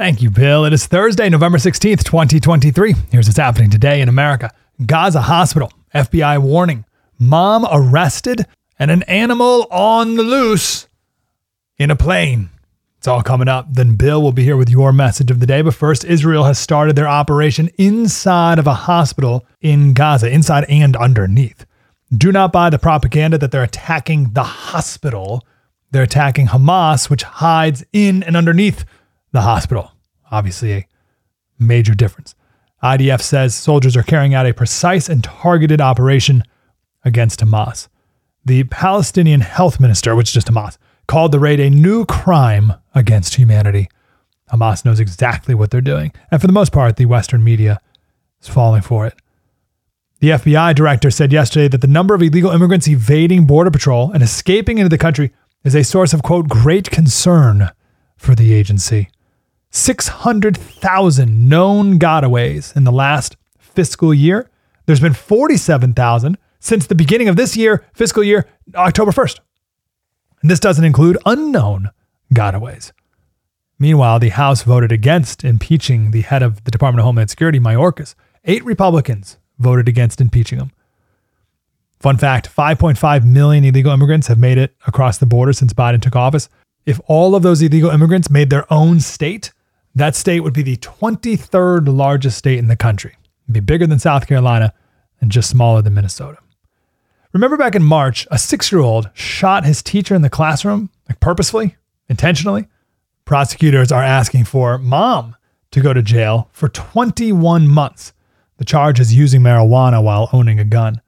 Thank you, Bill. It is Thursday, November 16th, 2023. Here's what's happening today in America Gaza hospital, FBI warning, mom arrested, and an animal on the loose in a plane. It's all coming up. Then Bill will be here with your message of the day. But first, Israel has started their operation inside of a hospital in Gaza, inside and underneath. Do not buy the propaganda that they're attacking the hospital. They're attacking Hamas, which hides in and underneath the hospital. Obviously, a major difference. IDF says soldiers are carrying out a precise and targeted operation against Hamas. The Palestinian health minister, which is just Hamas, called the raid a new crime against humanity. Hamas knows exactly what they're doing. And for the most part, the Western media is falling for it. The FBI director said yesterday that the number of illegal immigrants evading Border Patrol and escaping into the country is a source of, quote, great concern for the agency. 600,000 known gotaways in the last fiscal year. There's been 47,000 since the beginning of this year, fiscal year, October 1st. And this doesn't include unknown gotaways. Meanwhile, the House voted against impeaching the head of the Department of Homeland Security, Mayorkas. Eight Republicans voted against impeaching him. Fun fact 5.5 million illegal immigrants have made it across the border since Biden took office. If all of those illegal immigrants made their own state, that state would be the 23rd largest state in the country. It'd be bigger than South Carolina and just smaller than Minnesota. Remember back in March, a six year old shot his teacher in the classroom, like purposefully, intentionally? Prosecutors are asking for mom to go to jail for 21 months the charge is using marijuana while owning a gun.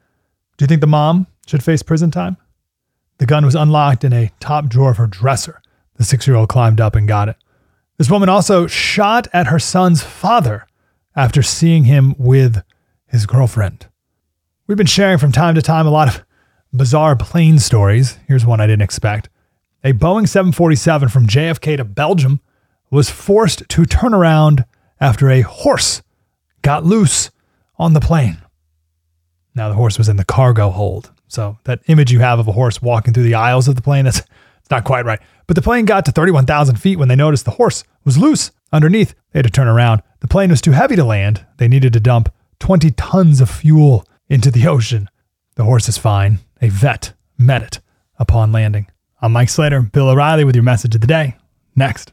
Do you think the mom should face prison time? The gun was unlocked in a top drawer of her dresser. The six year old climbed up and got it. This woman also shot at her son's father after seeing him with his girlfriend. We've been sharing from time to time a lot of bizarre plane stories. Here's one I didn't expect. A Boeing 747 from JFK to Belgium was forced to turn around after a horse got loose on the plane. Now, the horse was in the cargo hold. So, that image you have of a horse walking through the aisles of the plane, that's it's not quite right. But the plane got to 31,000 feet when they noticed the horse was loose underneath. They had to turn around. The plane was too heavy to land. They needed to dump 20 tons of fuel into the ocean. The horse is fine. A vet met it upon landing. I'm Mike Slater, Bill O'Reilly with your message of the day. Next.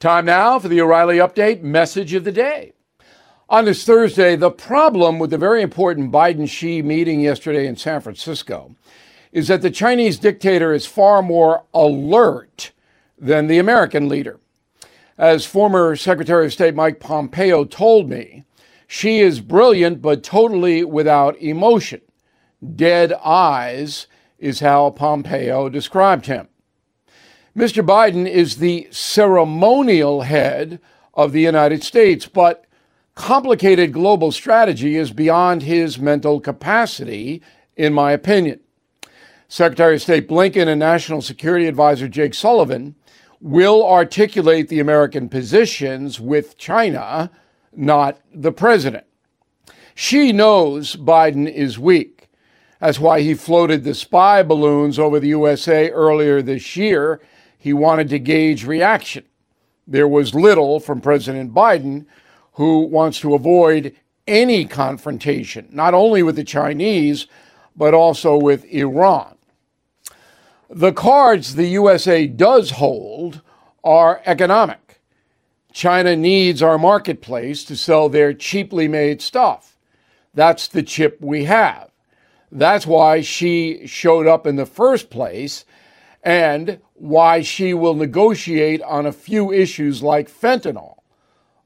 Time now for the O'Reilly Update message of the day. On this Thursday, the problem with the very important Biden Xi meeting yesterday in San Francisco is that the Chinese dictator is far more alert than the American leader. As former Secretary of State Mike Pompeo told me, Xi is brilliant, but totally without emotion. Dead eyes is how Pompeo described him. Mr. Biden is the ceremonial head of the United States, but complicated global strategy is beyond his mental capacity, in my opinion. Secretary of State Blinken and National Security Advisor Jake Sullivan will articulate the American positions with China, not the president. Xi knows Biden is weak. That's why he floated the spy balloons over the USA earlier this year. He wanted to gauge reaction. There was little from President Biden who wants to avoid any confrontation, not only with the Chinese, but also with Iran. The cards the USA does hold are economic. China needs our marketplace to sell their cheaply made stuff. That's the chip we have. That's why Xi showed up in the first place and why Xi will negotiate on a few issues like fentanyl.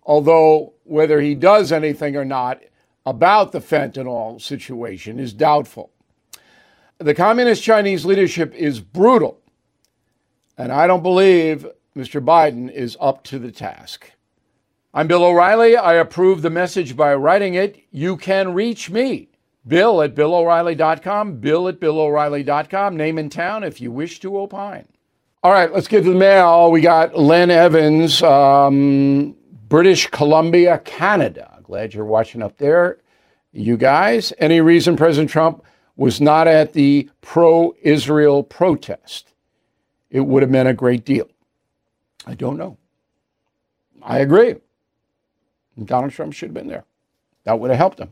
Although whether he does anything or not about the fentanyl situation is doubtful. The communist Chinese leadership is brutal, and I don't believe Mr. Biden is up to the task. I'm Bill O'Reilly. I approve the message by writing it. You can reach me, Bill at BillO'Reilly.com, Bill at BillO'Reilly.com, name and town if you wish to opine. All right, let's get to the mail. We got Len Evans. Um, British Columbia, Canada. Glad you're watching up there, you guys. Any reason President Trump was not at the pro Israel protest? It would have meant a great deal. I don't know. I agree. Donald Trump should have been there. That would have helped him.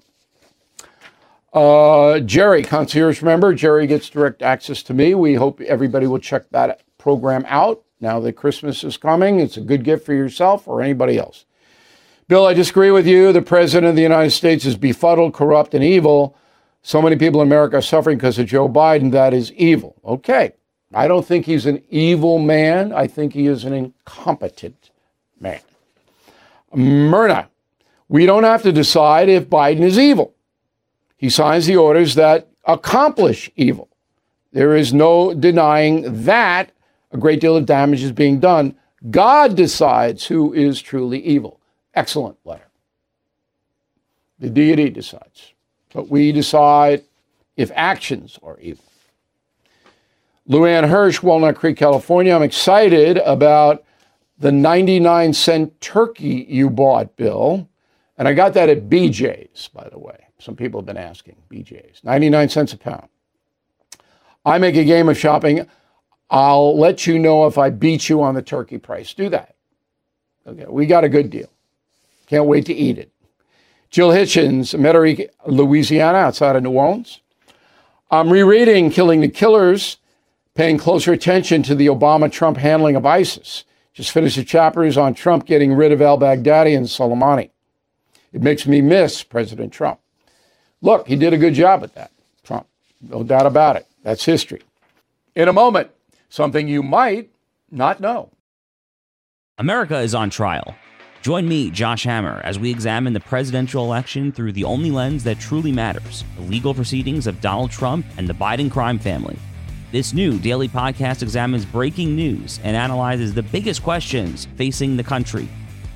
Uh, Jerry, concierge member. Jerry gets direct access to me. We hope everybody will check that program out now that Christmas is coming. It's a good gift for yourself or anybody else. Bill, I disagree with you. The president of the United States is befuddled, corrupt, and evil. So many people in America are suffering because of Joe Biden. That is evil. Okay. I don't think he's an evil man. I think he is an incompetent man. Myrna, we don't have to decide if Biden is evil. He signs the orders that accomplish evil. There is no denying that a great deal of damage is being done. God decides who is truly evil. Excellent letter. The deity decides. But we decide if actions are evil. Luann Hirsch, Walnut Creek, California. I'm excited about the 99 cent turkey you bought, Bill. And I got that at BJ's, by the way. Some people have been asking. BJ's. 99 cents a pound. I make a game of shopping. I'll let you know if I beat you on the turkey price. Do that. Okay, we got a good deal. Can't wait to eat it. Jill Hitchens, Metairie, Louisiana, outside of New Orleans. I'm rereading Killing the Killers, paying closer attention to the Obama Trump handling of ISIS. Just finished the chapters on Trump getting rid of al Baghdadi and Soleimani. It makes me miss President Trump. Look, he did a good job at that, Trump. No doubt about it. That's history. In a moment, something you might not know. America is on trial. Join me, Josh Hammer, as we examine the presidential election through the only lens that truly matters the legal proceedings of Donald Trump and the Biden crime family. This new daily podcast examines breaking news and analyzes the biggest questions facing the country.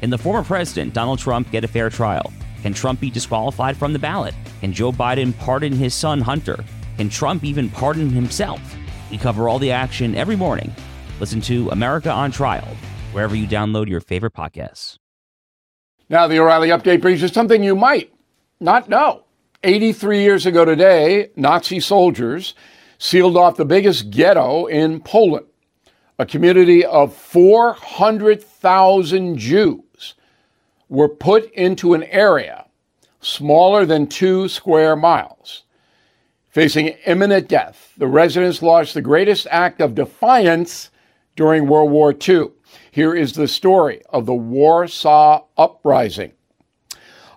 Can the former president, Donald Trump, get a fair trial? Can Trump be disqualified from the ballot? Can Joe Biden pardon his son, Hunter? Can Trump even pardon himself? We cover all the action every morning. Listen to America on Trial, wherever you download your favorite podcasts. Now, the O'Reilly update brings you something you might not know. 83 years ago today, Nazi soldiers sealed off the biggest ghetto in Poland. A community of 400,000 Jews were put into an area smaller than two square miles. Facing imminent death, the residents launched the greatest act of defiance during World War II. Here is the story of the Warsaw Uprising.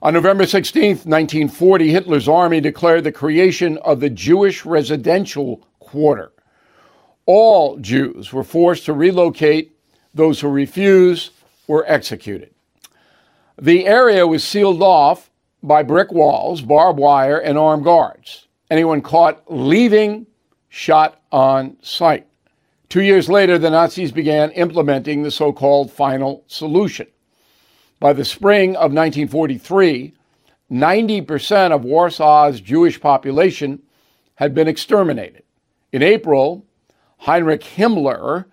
On November 16, 1940, Hitler's army declared the creation of the Jewish Residential Quarter. All Jews were forced to relocate. Those who refused were executed. The area was sealed off by brick walls, barbed wire, and armed guards. Anyone caught leaving, shot on sight. Two years later, the Nazis began implementing the so called final solution. By the spring of 1943, 90% of Warsaw's Jewish population had been exterminated. In April, Heinrich Himmler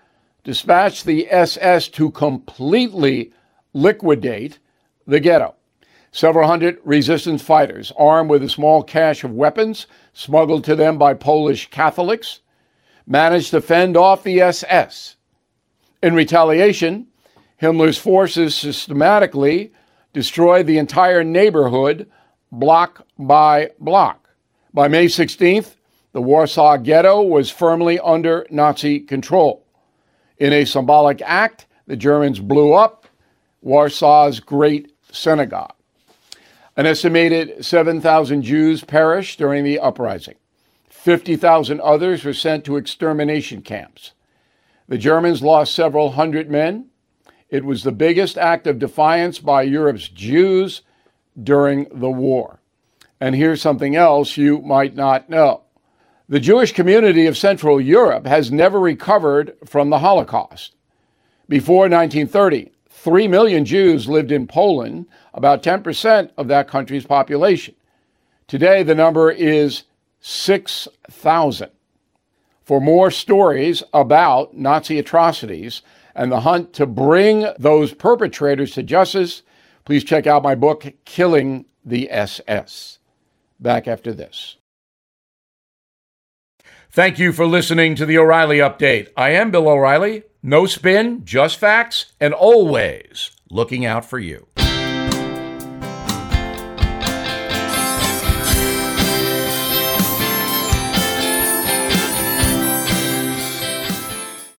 dispatched the SS to completely liquidate the ghetto. Several hundred resistance fighters, armed with a small cache of weapons smuggled to them by Polish Catholics, managed to fend off the SS. In retaliation, Himmler's forces systematically destroyed the entire neighborhood block by block. By May 16th, the Warsaw Ghetto was firmly under Nazi control. In a symbolic act, the Germans blew up Warsaw's Great Synagogue. An estimated 7,000 Jews perished during the uprising. 50,000 others were sent to extermination camps. The Germans lost several hundred men. It was the biggest act of defiance by Europe's Jews during the war. And here's something else you might not know. The Jewish community of Central Europe has never recovered from the Holocaust. Before 1930, 3 million Jews lived in Poland, about 10% of that country's population. Today, the number is 6,000. For more stories about Nazi atrocities and the hunt to bring those perpetrators to justice, please check out my book, Killing the SS. Back after this. Thank you for listening to the O'Reilly Update. I am Bill O'Reilly. No spin, just facts, and always looking out for you.